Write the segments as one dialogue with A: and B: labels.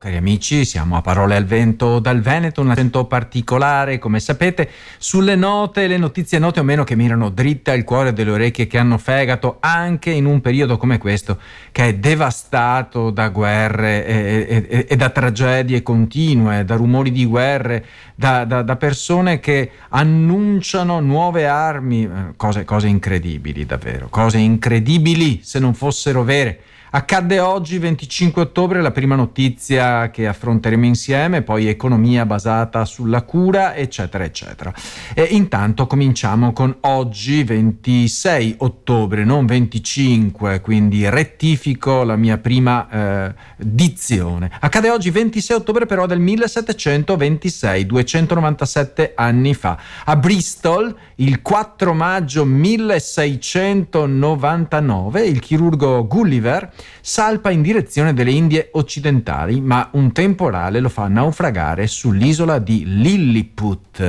A: Cari amici, siamo a Parole al Vento dal Veneto, un accento particolare, come sapete, sulle note, le notizie note o meno che mirano dritte al cuore delle orecchie che hanno fegato, anche in un periodo come questo, che è devastato da guerre e, e, e da tragedie continue, da rumori di guerre, da, da, da persone che annunciano nuove armi, eh, cose, cose incredibili davvero, cose incredibili se non fossero vere. Accadde oggi, 25 ottobre, la prima notizia che affronteremo insieme, poi economia basata sulla cura, eccetera, eccetera. E intanto cominciamo con oggi, 26 ottobre, non 25, quindi rettifico la mia prima eh, dizione. Accade oggi, 26 ottobre, però del 1726, 297 anni fa. A Bristol, il 4 maggio 1699, il chirurgo Gulliver salpa in direzione delle Indie occidentali, ma un temporale lo fa naufragare sull'isola di Lilliput.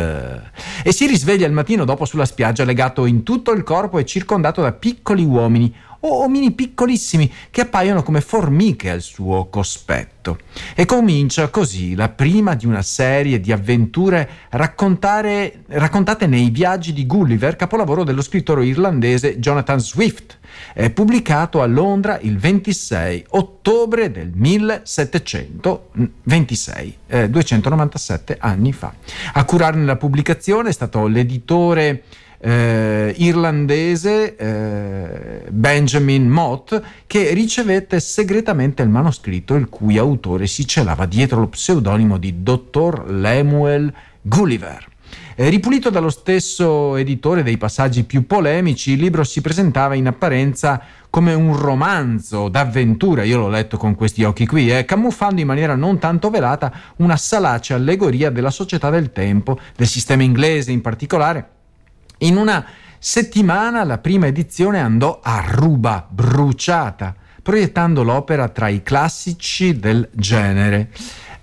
A: E si risveglia il mattino dopo sulla spiaggia legato in tutto il corpo e circondato da piccoli uomini o omini piccolissimi che appaiono come formiche al suo cospetto. E comincia così la prima di una serie di avventure raccontate nei viaggi di Gulliver, capolavoro dello scrittore irlandese Jonathan Swift, pubblicato a Londra il 26 ottobre del 1726, eh, 297 anni fa. A curarne la pubblicazione è stato l'editore eh, irlandese eh, Benjamin Mott che ricevette segretamente il manoscritto il cui autore si celava dietro lo pseudonimo di Dottor Lemuel Gulliver. Eh, ripulito dallo stesso editore dei passaggi più polemici, il libro si presentava in apparenza come un romanzo d'avventura, io l'ho letto con questi occhi qui, eh, camuffando in maniera non tanto velata una salace allegoria della società del tempo, del sistema inglese in particolare, in una settimana la prima edizione andò a ruba, bruciata, proiettando l'opera tra i classici del genere.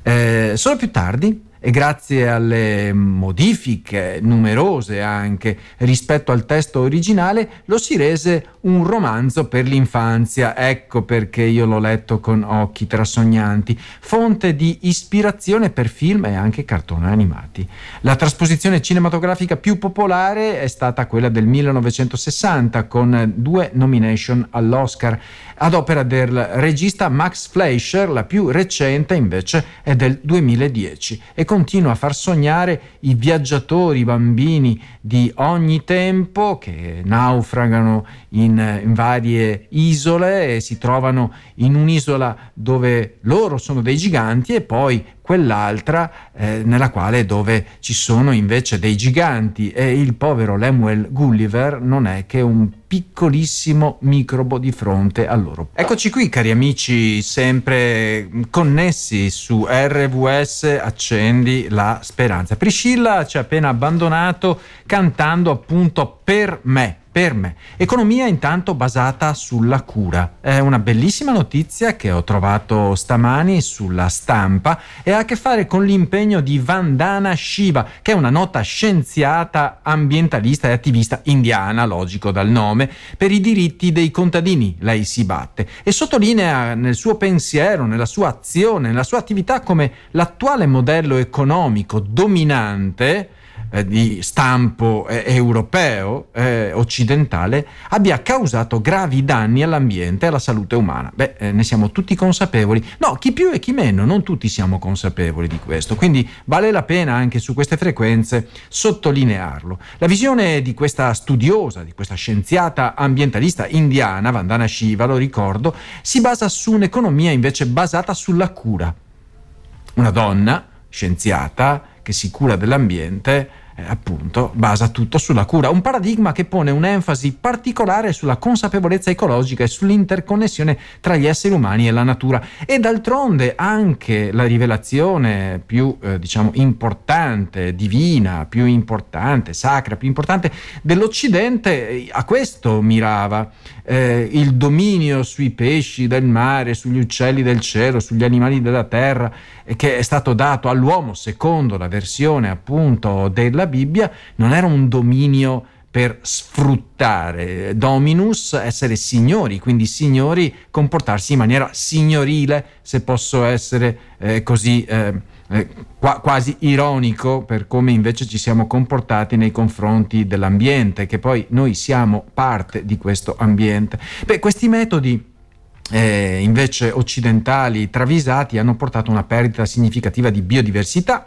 A: Eh, solo più tardi, e grazie alle modifiche numerose anche rispetto al testo originale lo si rese un romanzo per l'infanzia, ecco perché io l'ho letto con occhi trasognanti, fonte di ispirazione per film e anche cartoni animati. La trasposizione cinematografica più popolare è stata quella del 1960 con due nomination all'Oscar ad opera del regista Max Fleischer, la più recente invece è del 2010 e continua a far sognare i viaggiatori, i bambini di ogni tempo che naufragano in, in varie isole e si trovano in un'isola dove loro sono dei giganti e poi quell'altra eh, nella quale dove ci sono invece dei giganti e il povero Lemuel Gulliver non è che un piccolissimo microbo di fronte a loro. Eccoci qui cari amici, sempre connessi su RVS Accendi la Speranza. Priscilla ci ha appena abbandonato cantando appunto per me per me. Economia intanto basata sulla cura. È una bellissima notizia che ho trovato stamani sulla stampa e ha a che fare con l'impegno di Vandana Shiva, che è una nota scienziata, ambientalista e attivista indiana, logico dal nome, per i diritti dei contadini. Lei si batte e sottolinea nel suo pensiero, nella sua azione, nella sua attività come l'attuale modello economico dominante eh, di stampo eh, europeo, eh, occidentale, abbia causato gravi danni all'ambiente e alla salute umana. Beh, eh, ne siamo tutti consapevoli. No, chi più e chi meno, non tutti siamo consapevoli di questo. Quindi vale la pena anche su queste frequenze sottolinearlo. La visione di questa studiosa, di questa scienziata ambientalista indiana, Vandana Shiva, lo ricordo, si basa su un'economia invece basata sulla cura. Una donna scienziata che si cura dell'ambiente eh, appunto basa tutto sulla cura, un paradigma che pone un'enfasi particolare sulla consapevolezza ecologica e sull'interconnessione tra gli esseri umani e la natura. E d'altronde anche la rivelazione più eh, diciamo importante, divina, più importante, sacra, più importante dell'Occidente eh, a questo mirava, eh, il dominio sui pesci del mare, sugli uccelli del cielo, sugli animali della terra eh, che è stato dato all'uomo secondo la versione appunto della Bibbia non era un dominio per sfruttare. Dominus, essere signori, quindi signori comportarsi in maniera signorile, se posso essere eh, così eh, eh, qua, quasi ironico per come invece ci siamo comportati nei confronti dell'ambiente, che poi noi siamo parte di questo ambiente. Beh, questi metodi eh, invece occidentali travisati hanno portato a una perdita significativa di biodiversità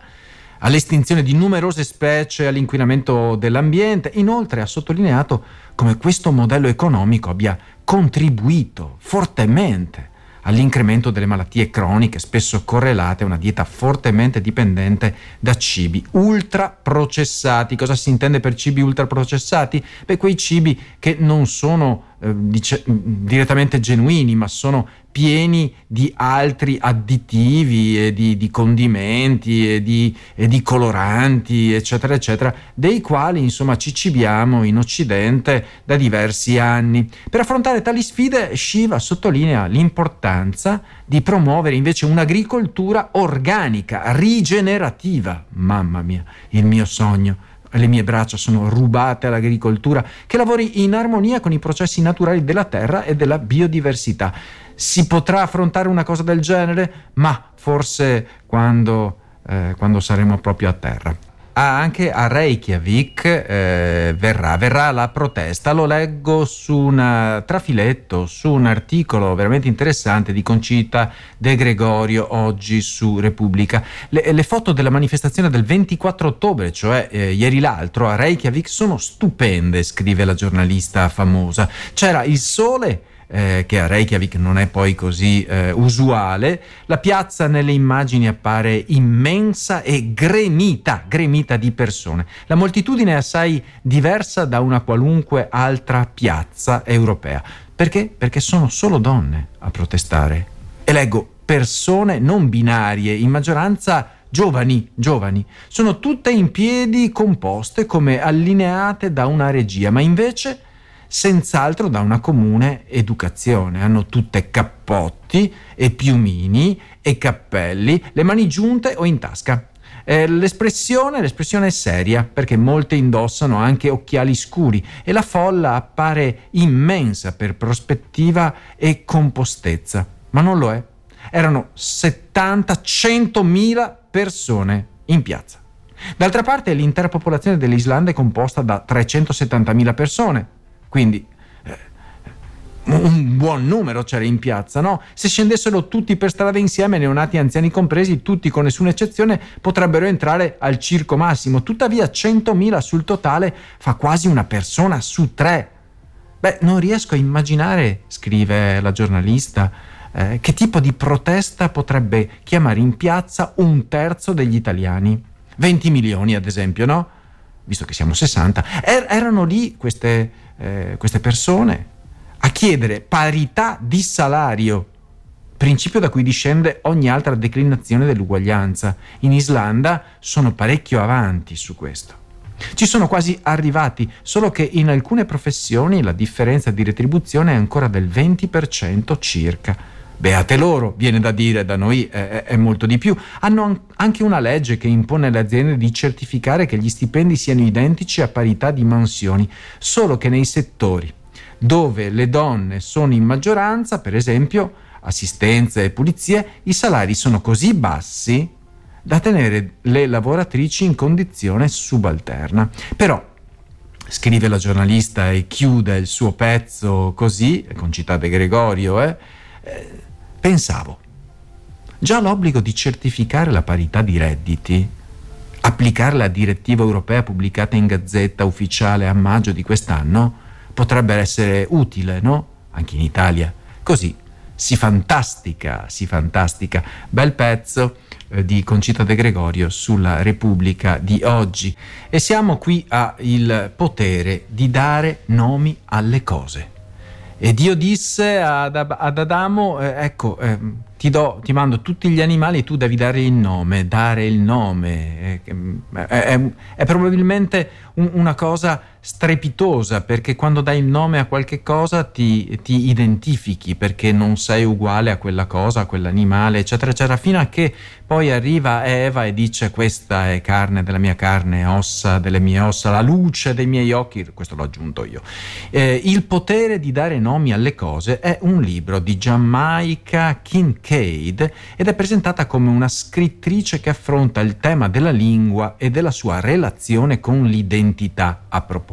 A: all'estinzione di numerose specie, all'inquinamento dell'ambiente. Inoltre ha sottolineato come questo modello economico abbia contribuito fortemente all'incremento delle malattie croniche, spesso correlate a una dieta fortemente dipendente da cibi ultraprocessati. Cosa si intende per cibi ultraprocessati? Beh, quei cibi che non sono eh, dice, direttamente genuini, ma sono pieni di altri additivi e di, di condimenti e di, e di, coloranti, eccetera, eccetera, dei quali insomma ci cibiamo in Occidente da diversi anni. Per affrontare tali sfide, Shiva sottolinea l'importanza di promuovere invece un'agricoltura organica, rigenerativa. Mamma mia, il mio sogno le mie braccia sono rubate all'agricoltura, che lavori in armonia con i processi naturali della terra e della biodiversità. Si potrà affrontare una cosa del genere? Ma forse quando, eh, quando saremo proprio a terra anche a Reykjavik eh, verrà, verrà, la protesta. Lo leggo su un trafiletto, su un articolo veramente interessante di Concita De Gregorio oggi su Repubblica. Le, le foto della manifestazione del 24 ottobre, cioè eh, ieri l'altro, a Reykjavik sono stupende, scrive la giornalista famosa. C'era il sole eh, che a Reykjavik non è poi così eh, usuale, la piazza nelle immagini appare immensa e gremita, gremita di persone. La moltitudine è assai diversa da una qualunque altra piazza europea. Perché? Perché sono solo donne a protestare. E leggo persone non binarie, in maggioranza giovani, giovani. Sono tutte in piedi composte come allineate da una regia, ma invece senz'altro da una comune educazione. Hanno tutte cappotti e piumini e cappelli, le mani giunte o in tasca. Eh, l'espressione, l'espressione è seria perché molte indossano anche occhiali scuri e la folla appare immensa per prospettiva e compostezza, ma non lo è. Erano 70-100 mila persone in piazza. D'altra parte l'intera popolazione dell'Islanda è composta da 370 mila persone, quindi eh, un buon numero c'era in piazza, no? Se scendessero tutti per strada insieme, neonati e anziani compresi, tutti con nessuna eccezione, potrebbero entrare al circo massimo. Tuttavia 100.000 sul totale fa quasi una persona su tre. Beh, non riesco a immaginare, scrive la giornalista, eh, che tipo di protesta potrebbe chiamare in piazza un terzo degli italiani. 20 milioni, ad esempio, no? Visto che siamo 60. Er- erano lì queste eh, queste persone a chiedere parità di salario, principio da cui discende ogni altra declinazione dell'uguaglianza. In Islanda sono parecchio avanti su questo. Ci sono quasi arrivati, solo che in alcune professioni la differenza di retribuzione è ancora del 20% circa. Beate loro, viene da dire, da noi è, è, molto di più. Hanno anche una legge che impone alle aziende di certificare che gli stipendi siano identici a parità di mansioni, solo che nei settori dove le donne sono in maggioranza, per esempio assistenza e pulizie, i salari sono così bassi da tenere le lavoratrici in condizione subalterna. Però scrive la giornalista e chiude il suo pezzo così, con citate Gregorio, eh, eh Pensavo, già l'obbligo di certificare la parità di redditi, applicare la direttiva europea pubblicata in gazzetta ufficiale a maggio di quest'anno, potrebbe essere utile, no? Anche in Italia. Così si fantastica, si fantastica. Bel pezzo eh, di Concita De Gregorio sulla Repubblica di oggi. E siamo qui al potere di dare nomi alle cose. E Dio disse ad, ad Adamo, eh, ecco, eh, ti, do, ti, mando tutti gli animali e tu devi dare il nome, dare il nome. È, è, è probabilmente un, una cosa strepitosa perché quando dai il nome a qualche cosa ti, ti identifichi perché non sei uguale a quella cosa, a quell'animale, eccetera, eccetera, fino a che poi arriva Eva e dice questa è carne della mia carne, ossa delle mie ossa, la luce dei miei occhi, questo l'ho aggiunto io. Eh, il potere di dare nomi alle cose è un libro di Jamaica Kincaid ed è presentata come una scrittrice che affronta il tema della lingua e della sua relazione con l'identità a proposito.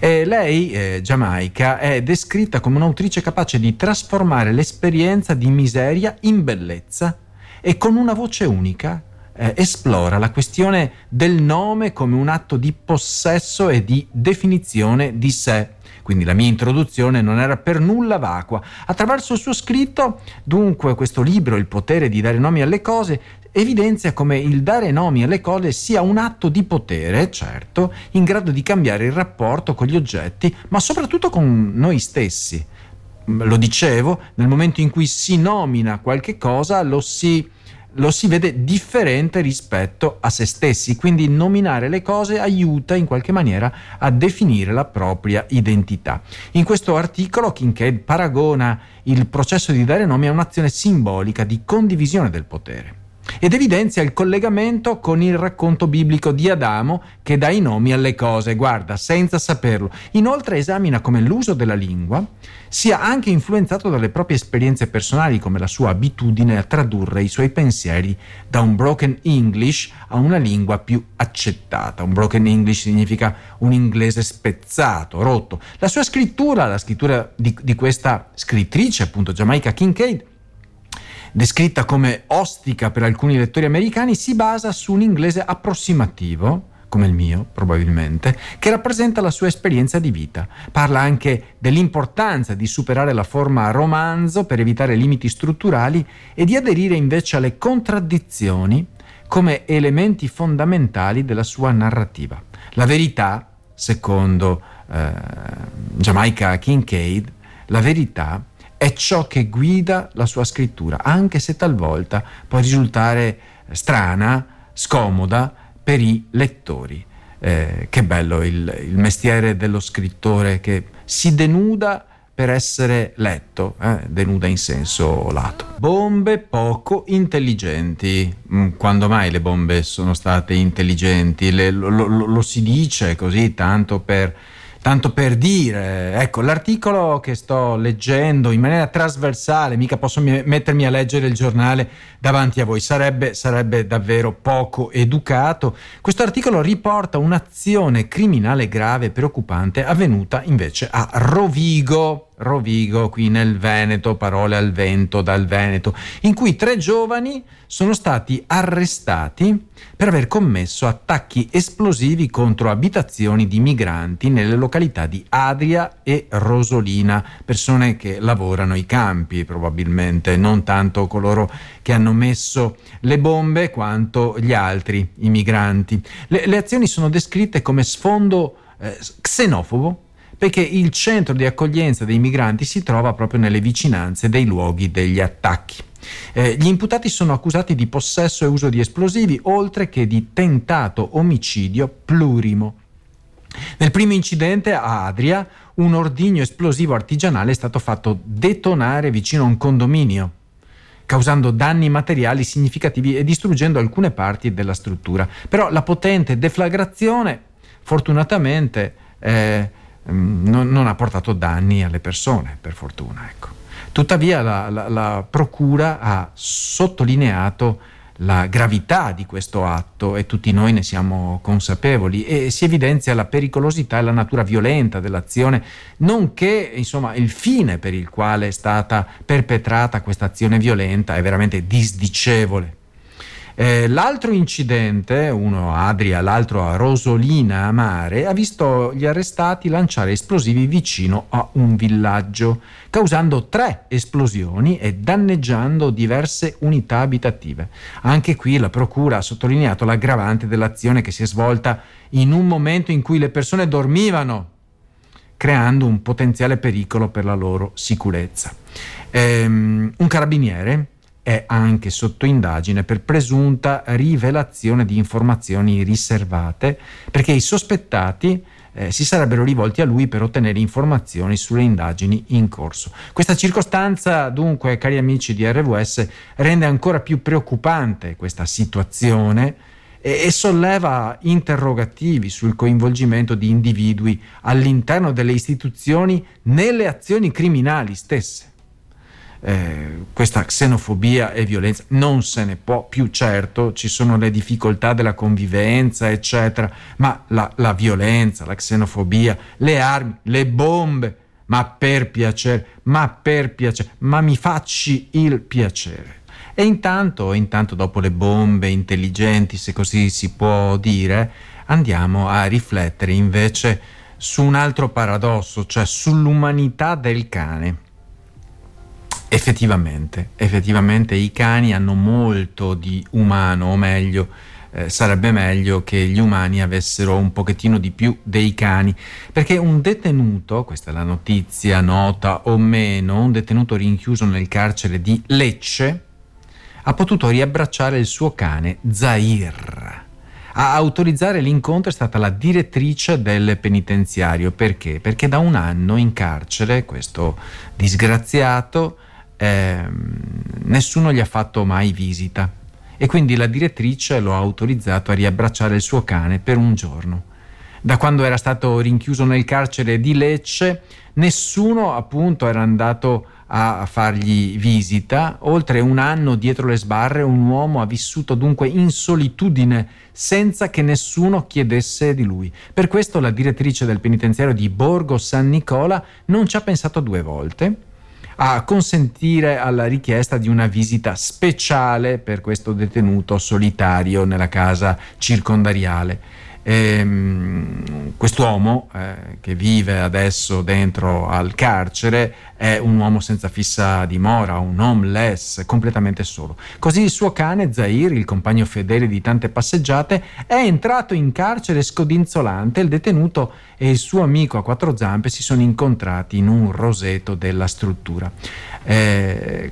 A: Eh, lei, eh, Jamaica, è descritta come un'autrice capace di trasformare l'esperienza di miseria in bellezza e con una voce unica eh, esplora la questione del nome come un atto di possesso e di definizione di sé. Quindi la mia introduzione non era per nulla vacua. Attraverso il suo scritto, dunque, questo libro, Il potere di dare nomi alle cose, evidenzia come il dare nomi alle cose sia un atto di potere, certo, in grado di cambiare il rapporto con gli oggetti, ma soprattutto con noi stessi. Lo dicevo, nel momento in cui si nomina qualche cosa, lo si lo si vede differente rispetto a se stessi, quindi nominare le cose aiuta in qualche maniera a definire la propria identità. In questo articolo Kincaid paragona il processo di dare nome a un'azione simbolica di condivisione del potere ed evidenzia il collegamento con il racconto biblico di Adamo che dà i nomi alle cose, guarda, senza saperlo. Inoltre esamina come l'uso della lingua sia anche influenzato dalle proprie esperienze personali, come la sua abitudine a tradurre i suoi pensieri da un broken English a una lingua più accettata. Un broken English significa un inglese spezzato, rotto. La sua scrittura, la scrittura di, di questa scrittrice, appunto Jamaica Kincaid, descritta come ostica per alcuni lettori americani, si basa su un inglese approssimativo, come il mio probabilmente, che rappresenta la sua esperienza di vita. Parla anche dell'importanza di superare la forma romanzo per evitare limiti strutturali e di aderire invece alle contraddizioni come elementi fondamentali della sua narrativa. La verità, secondo eh, Jamaica Kincaid, la verità è ciò che guida la sua scrittura, anche se talvolta può risultare strana, scomoda per i lettori. Eh, che bello il, il, mestiere dello scrittore che si denuda per essere letto, eh, denuda in senso lato. Bombe poco intelligenti. Mm, quando mai le bombe sono state intelligenti? Le, lo, lo, lo si dice così tanto per Tanto per dire, ecco, l'articolo che sto leggendo in maniera trasversale, mica posso mettermi a leggere il giornale davanti a voi, sarebbe, sarebbe davvero poco educato. Questo articolo riporta un'azione criminale grave e preoccupante avvenuta invece a Rovigo, Rovigo, qui nel Veneto, parole al vento dal Veneto, in cui tre giovani sono stati arrestati per aver commesso attacchi esplosivi contro abitazioni di migranti nelle località di Adria e Rosolina, persone che lavorano ai campi probabilmente, non tanto coloro che hanno messo le bombe quanto gli altri, i migranti. Le, le azioni sono descritte come sfondo eh, xenofobo perché il centro di accoglienza dei migranti si trova proprio nelle vicinanze dei luoghi degli attacchi. Eh, gli imputati sono accusati di possesso e uso di esplosivi, oltre che di tentato omicidio plurimo. Nel primo incidente a Adria, un ordigno esplosivo artigianale è stato fatto detonare vicino a un condominio, causando danni materiali significativi e distruggendo alcune parti della struttura. Però la potente deflagrazione, fortunatamente, eh, non, non, ha portato danni alle persone, per fortuna. Ecco. Tuttavia la, la, la Procura ha sottolineato la gravità di questo atto e tutti noi ne siamo consapevoli e si evidenzia la pericolosità e la natura violenta dell'azione, nonché insomma, il fine per il quale è stata perpetrata questa azione violenta è veramente disdicevole. Eh, l'altro incidente, uno a Adria, l'altro a Rosolina a mare, ha visto gli arrestati lanciare esplosivi vicino a un villaggio, causando tre esplosioni e danneggiando diverse unità abitative. Anche qui la Procura ha sottolineato l'aggravante dell'azione che si è svolta in un momento in cui le persone dormivano, creando un potenziale pericolo per la loro sicurezza. Ehm, un carabiniere è anche sotto indagine per presunta rivelazione di informazioni riservate perché i sospettati eh, si sarebbero rivolti a lui per ottenere informazioni sulle indagini in corso. Questa circostanza, dunque, cari amici di RWS, rende ancora più preoccupante questa situazione e, e solleva interrogativi sul coinvolgimento di individui all'interno delle istituzioni nelle azioni criminali stesse. Eh, questa xenofobia e violenza non se ne può più, certo, ci sono le difficoltà della convivenza, eccetera, ma la, la violenza, la xenofobia, le armi, le bombe, ma per piacere, ma per piacere, ma mi facci il piacere. E intanto, intanto dopo le bombe intelligenti, se così si può dire, andiamo a riflettere invece su un altro paradosso, cioè sull'umanità del cane. Effettivamente, effettivamente i cani hanno molto di umano, o meglio, eh, sarebbe meglio che gli umani avessero un pochettino di più dei cani, perché un detenuto, questa è la notizia nota o meno, un detenuto rinchiuso nel carcere di Lecce ha potuto riabbracciare il suo cane Zair. A autorizzare l'incontro è stata la direttrice del penitenziario. Perché? Perché da un anno in carcere questo disgraziato eh, nessuno gli ha fatto mai visita e quindi la direttrice lo ha autorizzato a riabbracciare il suo cane per un giorno. Da quando era stato rinchiuso nel carcere di Lecce, nessuno appunto era andato a fargli visita. Oltre un anno dietro le sbarre un uomo ha vissuto dunque in solitudine senza che nessuno chiedesse di lui. Per questo la direttrice del penitenziario di Borgo San Nicola non ci ha pensato due volte a consentire alla richiesta di una visita speciale per questo detenuto solitario nella casa circondariale. Ehm, quest'uomo eh, che vive adesso dentro al carcere è un uomo senza fissa dimora, un homeless, completamente solo. Così il suo cane Zair, il compagno fedele di tante passeggiate, è entrato in carcere scodinzolante. Il detenuto e il suo amico a quattro zampe si sono incontrati in un roseto della struttura. Eh,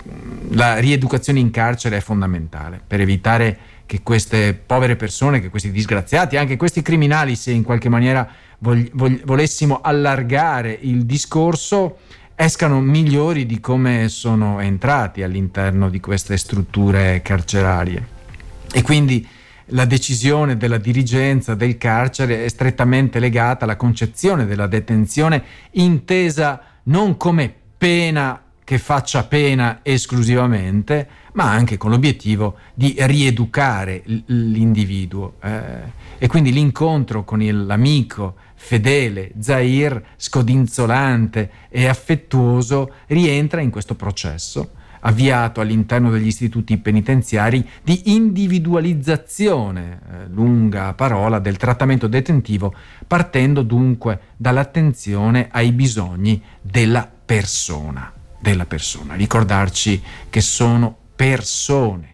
A: la rieducazione in carcere è fondamentale per evitare che queste povere persone, che questi disgraziati, anche questi criminali, se in qualche maniera vog- vog- volessimo allargare il discorso, escano migliori di come sono entrati all'interno di queste strutture carcerarie. E quindi la decisione della dirigenza del carcere è strettamente legata alla concezione della detenzione intesa non come pena che faccia pena esclusivamente, ma anche con l'obiettivo di rieducare l'individuo. Eh, e quindi l'incontro con l'amico fedele, Zair, scodinzolante e affettuoso, rientra in questo processo avviato all'interno degli istituti penitenziari di individualizzazione, eh, lunga parola, del trattamento detentivo, partendo dunque dall'attenzione ai bisogni della persona della persona, ricordarci che sono persone